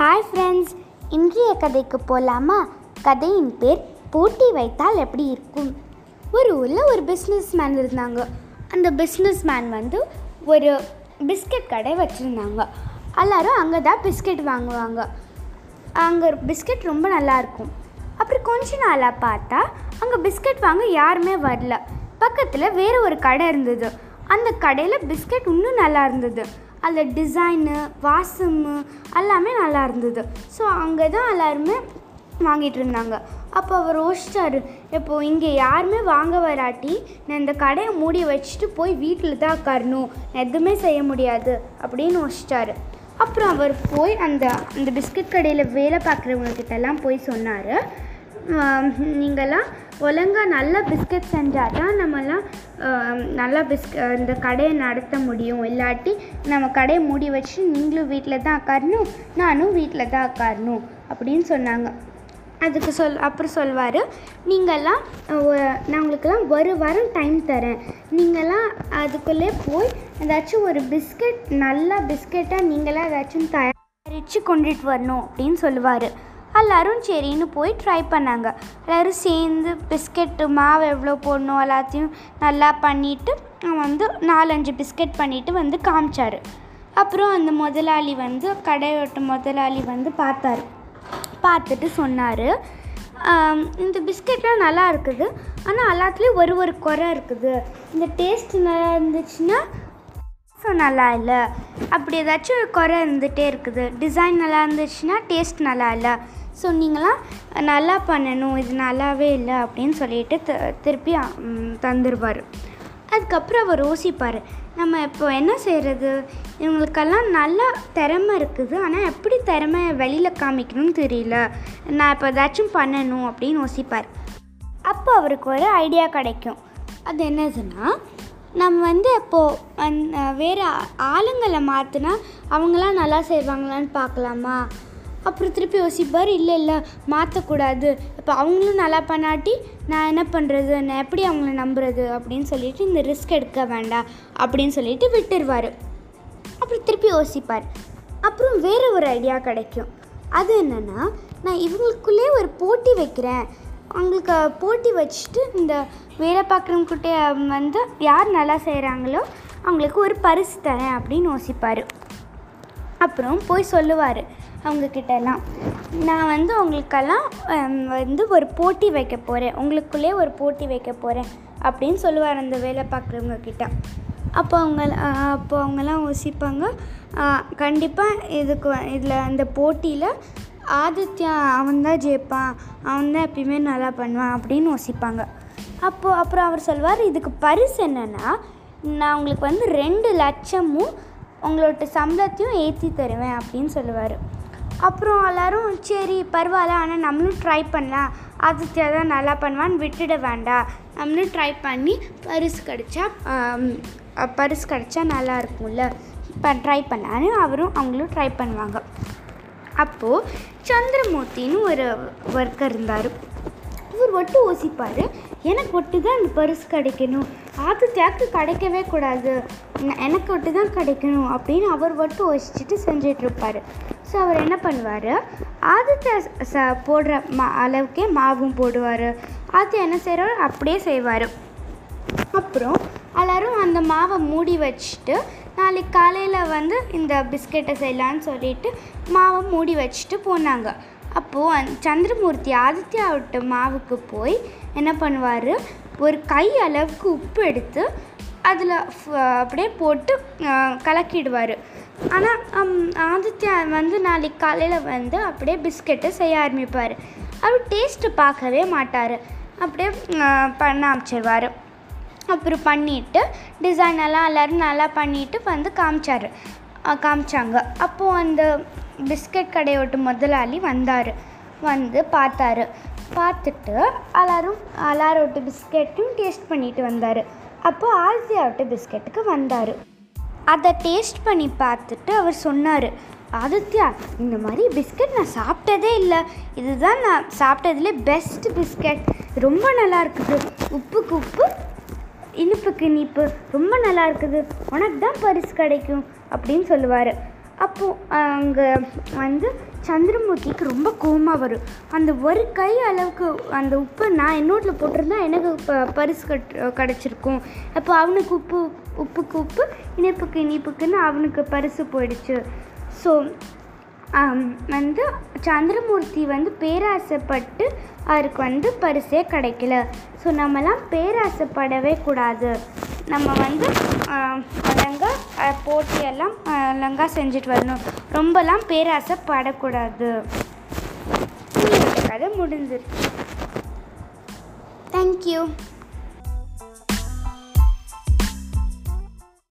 Hi friends இன்றைய கதைக்கு போகலாமா கதையின் பேர் போட்டி வைத்தால் எப்படி இருக்கும்? ஒரு ஊரில் ஒரு பிஸ்னஸ் மேன் இருந்தாங்க. அந்த பிஸ்னஸ் மேன் வந்து ஒரு பிஸ்கட் கடை வச்சுருந்தாங்க. எல்லாரும் அங்கே தான் பிஸ்கட் வாங்குவாங்க. அங்கே பிஸ்கட் ரொம்ப நல்லாயிருக்கும் அப்புறம் கொஞ்ச நாளாக பார்த்தா அங்கே பிஸ்கட் வாங்க யாருமே வரல. பக்கத்தில் வேறு ஒரு கடை இருந்தது. அந்த கடையில் பிஸ்கட் இன்னும் நல்லா இருந்தது. அதில் டிசைனு வாசமு எல்லாமே நல்லா இருந்தது. ஸோ அங்கே தான் எல்லாருமே வாங்கிட்டு இருந்தாங்க. அப்போ அவர் யோசிச்சாரு இப்போ இங்கே யாருமே வாங்க வராட்டி நான் இந்த கடையை மூடி வச்சுட்டு போய் வீட்டில் தான் உட்காரணும் நான் எதுவுமே செய்ய முடியாது. அப்படின்னு யோசிச்சாரு. அப்புறம் அவர் போய் அந்த அந்த பிஸ்கட் கடையில் வேலை பார்க்குறவங்கக்கிட்டலாம் போய் சொன்னார் நீங்கள்லாம் ஒழுங்கா நல்ல பிஸ்கட் செஞ்சால் தான் நம்மலாம் நல்லா பிஸ்க இந்த கடையை நடத்த முடியும். இல்லாட்டி நம்ம கடையை மூடி வச்சு நீங்களும் வீட்டில் தான் உட்காரணும் நானும் வீட்டில் தான் உட்காரணும் அப்படின்னு சொன்னாங்க. அதுக்கு சொல் அப்புறம் சொல்வார் நீங்கள்லாம் நான் உங்களுக்கெல்லாம் ஒரு வாரம் டைம் தரேன். நீங்கள்லாம் அதுக்குள்ளே போய் ஏதாச்சும் ஒரு பிஸ்கட் நல்லா பிஸ்கெட்டாக நீங்களாம் ஏதாச்சும் தயாரித்து கொண்டுட்டு வரணும் அப்படின்னு சொல்லுவார் எல்லோரும் சரின்னு போய் ட்ரை பண்ணாங்க. எல்லோரும் சேர்ந்து பிஸ்கெட்டு மாவு எவ்வளோ போடணும் எல்லாத்தையும் நல்லா பண்ணிவிட்டு வந்து நாலஞ்சு பிஸ்கெட் பண்ணிவிட்டு வந்து காமிச்சார். அப்புறம் அந்த முதலாளி வந்து கடையோட்ட முதலாளி வந்து பார்த்தாரு. பார்த்துட்டு சொன்னார் இந்த பிஸ்கெட்லாம் நல்லா இருக்குது. ஆனால் எல்லாத்துலேயும் ஒரு ஒரு குறை இருக்குது. இந்த டேஸ்ட் நல்லா இருந்துச்சுன்னா ஸோ நல்லா இல்லை. அப்படி ஏதாச்சும் ஒரு குறை இருந்துகிட்டே இருக்குது. டிசைன் நல்லா இருந்துச்சுன்னா டேஸ்ட் நல்லா இல்லை. ஸோ நீங்களாம் நல்லா பண்ணணும் இது நல்லாவே இல்லை அப்படின்னு சொல்லிட்டு த- திருப்பி தந்துடுவார் அதுக்கப்புறம் அவர் யோசிப்பார் நம்ம இப்போ என்ன செய்கிறது இவங்களுக்கெல்லாம் நல்லா திறமை இருக்குது ஆனால் எப்படி திறமை வெளியில் காமிக்கணும்னு தெரியல. நான் இப்போ ஏதாச்சும் பண்ணணும் அப்படின்னு யோசிப்பார். அப்போ அவருக்கு ஒரு ஐடியா கிடைக்கும். அது என்னதுன்னா நம்ம வந்து இப்போது அந்த வேறு ஆளுங்களை மாற்றினா அவங்களாம் நல்லா செய்வாங்களான்னு பார்க்கலாமா? அப்புறம் திருப்பி யோசிப்பார் இல்லை இல்லை மாற்றக்கூடாது இப்போ அவங்களும் நல்லா பண்ணாட்டி நான் என்ன பண்ணுறது நான் எப்படி அவங்கள நம்புறது? அப்படின்னு சொல்லிட்டு இந்த ரிஸ்க் எடுக்க வேண்டாம். அப்படின்னு சொல்லிட்டு விட்டுருவார். அப்புறம் திருப்பி யோசிப்பார். அப்புறம் வேறு ஒரு ஐடியா கிடைக்கும். அது என்னென்னா நான் இவங்களுக்குள்ளே ஒரு போட்டி வைக்கிறேன். அவங்களுக்கு போட்டி வச்சுட்டு இந்த வேலை பார்க்குறவங்கிட்ட வந்து யார் நல்லா செய்கிறாங்களோ அவங்களுக்கு ஒரு பரிசு தரேன் அப்படின்னு யோசிப்பார். அப்புறம் போய் சொல்லுவார். அவங்கக்கிட்டலாம் நான் வந்து உங்களுக்கெல்லாம் வந்து ஒரு போட்டி வைக்க போகிறேன் உங்களுக்குள்ளே ஒரு போட்டி வைக்க போகிறேன் அப்படின்னு சொல்லுவார் அந்த வேலை பார்க்குறவங்க கிட்ட. அப்போ அவங்க அப்போ அவங்கெல்லாம் யோசிப்பாங்க கண்டிப்பாக இதுக்கு இதில் அந்த போட்டியில் ஆதித்யா அவன் தான் ஜெயிப்பான். அவன் தான் எப்பயுமே நல்லா பண்ணுவான் அப்படின்னு யோசிப்பாங்க. அப்போது அப்புறம் அவர் சொல்வார் இதுக்கு பரிசு என்னென்னா நான் உங்களுக்கு வந்து ரெண்டு லட்சமும் உங்களோட சம்பளத்தையும் ஏற்றி தருவேன் அப்படின்னு சொல்லுவார். அப்புறம் எல்லோரும் சரி பரவாயில்ல ஆனால் நம்மளும் ட்ரை பண்ணலாம். ஆதித்யா தான் நல்லா பண்ணுவான்னு விட்டுட வேண்டாம். நம்மளும் ட்ரை பண்ணி பரிசு கிடச்சா பரிசு கிடச்சா நல்லா இருக்கும்ல. இப்போ ட்ரை பண்ணலான்னு அவரும் அவங்களும் ட்ரை பண்ணுவாங்க. அப்போது சந்திரமூர்த்தின்னு ஒரு ஒர்க்கர் இருந்தார். அவர் ஒட்டு யோசிப்பார் எனக்கு ஒட்டு தான் இந்த பரிசு கிடைக்கணும். ஆதித்யாவுக்கு கிடைக்கவே கூடாது. எனக்கு ஒட்டு தான் கிடைக்கணும் அப்படின்னு அவர் ஒட்டு யோசிச்சுட்டு செஞ்சிட்ருப்பார். ஸோ அவர் என்ன பண்ணுவார்? ஆதித்யா ச- போடுற மா அளவுக்கே மாவும் போடுவார். ஆதித்யா என்ன செய்கிறாரோ அப்படியே செய்வார். அப்புறம் எல்லோரும் அந்த மாவை மூடி வச்சுட்டு நாளைக்கு காலையில் வந்து இந்த பிஸ்கெட்டை செய்யலான்னு சொல்லிட்டு மாவை மூடி வச்சுட்டு போனாங்க. அப்போது அந்த சந்திரமூர்த்தி ஆதித்யாவிட்ட மாவுக்கு போய் என்ன பண்ணுவார்? ஒரு கை அளவுக்கு உப்பு எடுத்து அதில் அப்படியே போட்டு கலக்கிடுவார். ஆனால் ஆதித்யா வந்து நாளைக்கு காலையில் வந்து அப்படியே பிஸ்கெட்டை செய்ய ஆரம்பிப்பார். அவர் டேஸ்ட்டு பார்க்கவே மாட்டார். அப்படியே பண்ண ஆரம்பிச்சிருவார். அப்புறம் பண்ணிவிட்டு டிசைன் எல்லாம் எல்லோரும் நல்லா பண்ணிவிட்டு வந்து காமிச்சார். காமிச்சாங்க. அப்போது அந்த பிஸ்கட் கடையோட்டு முதலாளி வந்தார். வந்து பார்த்தாரு. பார்த்துட்டு எல்லாரும் எல்லாரோட பிஸ்கெட்டும் டேஸ்ட் பண்ணிட்டு வந்தார். அப்போது ஆசியாவோட பிஸ்கெட்டுக்கு வந்தார். அதை டேஸ்ட் பண்ணி பார்த்துட்டு அவர் சொன்னார் ஆதித்யா இந்த மாதிரி பிஸ்கட் நான் சாப்பிட்டதே இல்லை. இதுதான் நான் சாப்பிட்டதுலே பெஸ்ட் பிஸ்கட். ரொம்ப நல்லா இருக்குது. உப்புக்கு உப்பு இனிப்புக்கு இனிப்பு. ரொம்ப நல்லா இருக்குது. உனக்கு தான் பரிசு கிடைக்கும். அப்படின்னு சொல்லுவார். அப்போது அங்கே வந்து சந்திரமூர்த்திக்கு ரொம்ப கோவமாக வரும். அந்த ஒரு கை அளவுக்கு அந்த உப்பை நான் என்னோட்டில் போட்டிருந்தா எனக்கு ப பரிசு கட் கிடச்சிருக்கும். அப்போ அவனுக்கு உப்பு உப்புக்கு உப்பு இனிப்புக்கு இனிப்புக்குன்னு அவனுக்கு பரிசு போயிடுச்சு. ஸோ வந்து சந்திரமூர்த்தி வந்து பேராசைப்பட்டு அவருக்கு வந்து பரிசே கிடைக்கல. ஸோ நம்மலாம் பேராசைப்படவே கூடாது. நம்ம வந்து ஒழுங்கா போட்டியெல்லாம் ஒழுங்கா செஞ்சுட்டு வரணும். ரொம்பலாம் பேராசைப்படக்கூடாது. படக்கூடாது கதை முடிஞ்சிருச்சு. தேங்க்யூ